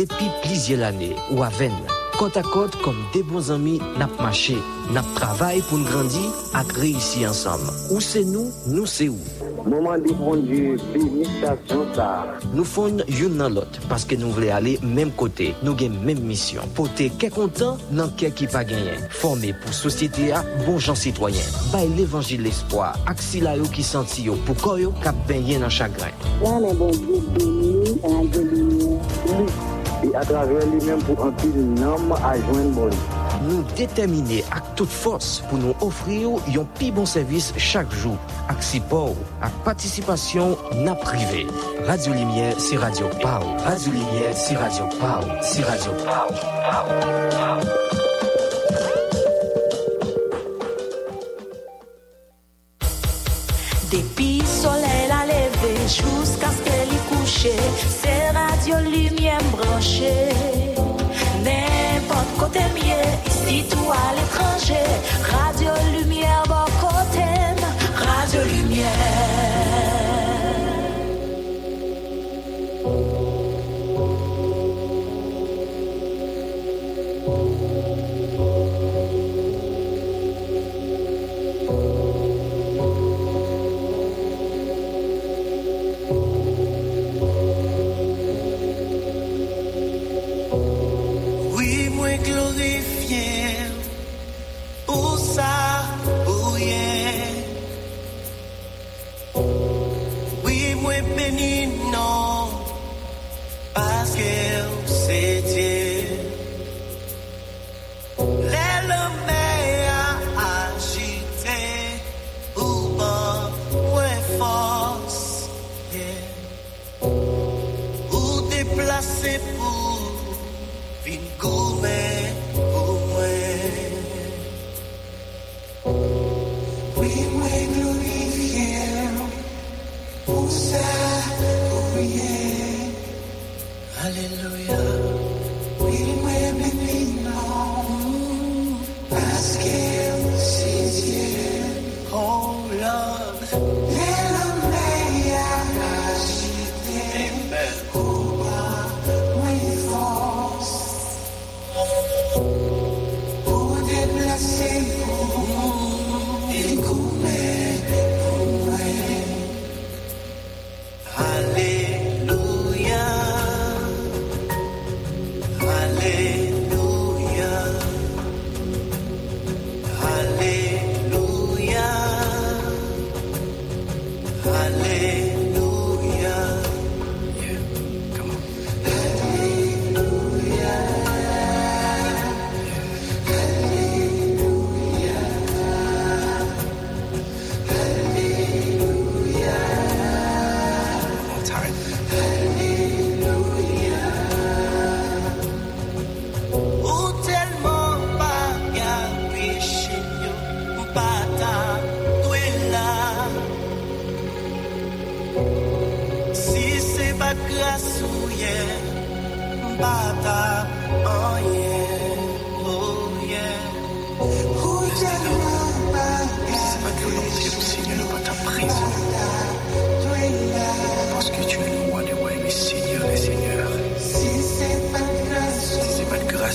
depi plizye lane ou aven. Kont a kont kom de bon zami nap mache, nap travay pou n'grandi ak reisi ansam. Ou se nou, nou se ou. Mouman di fon di benistasyon sa. Nou fon yon nan lot, paske nou vle ale menm kote, nou gen menm misyon. Pote ke kontan, nan ke ki pa genyen. Forme pou sosyete a bon jan sitwayen. Bay l'evangil l'espoi, ak sila yo ki santi yo, pou koyo kap benyen nan chagren. La men bon di beni, an geni, lou. et à travers lui-même pour un pile nom à joindre bon. Nous déterminés à toute force pour nous offrir un plus bon service chaque jour. Avec support, avec participation, n'a privé. Radio Lumière, c'est Radio Pau. Radio Lumière, c'est Radio Pau. C'est Radio Pau. Pau. Pau. Depuis soleil à lever jusqu'à ce qu'elle y couche yo lumière branchée. N'importe côté mieux, ici tout à l'étranger, radio lumière.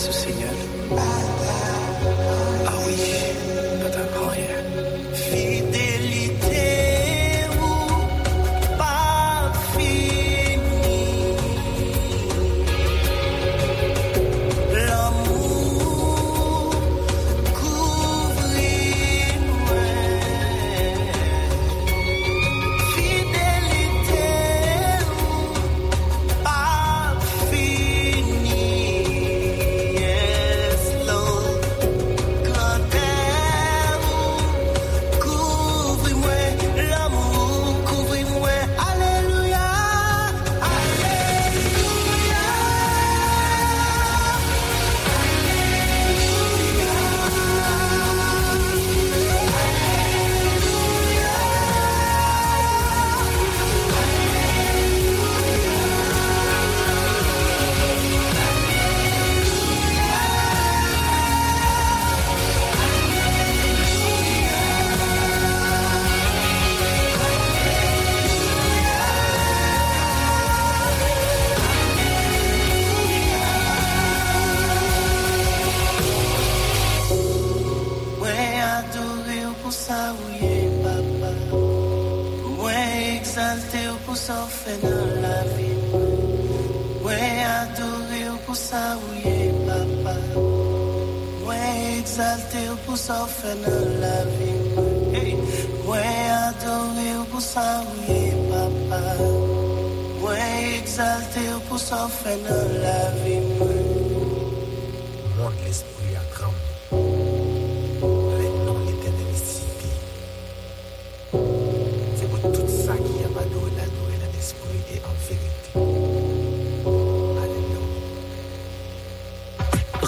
isso, Senhor.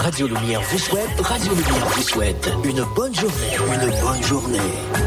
Radio Lumière vous souhaite, Radio Lumière vous souhaite une bonne journée, une bonne journée.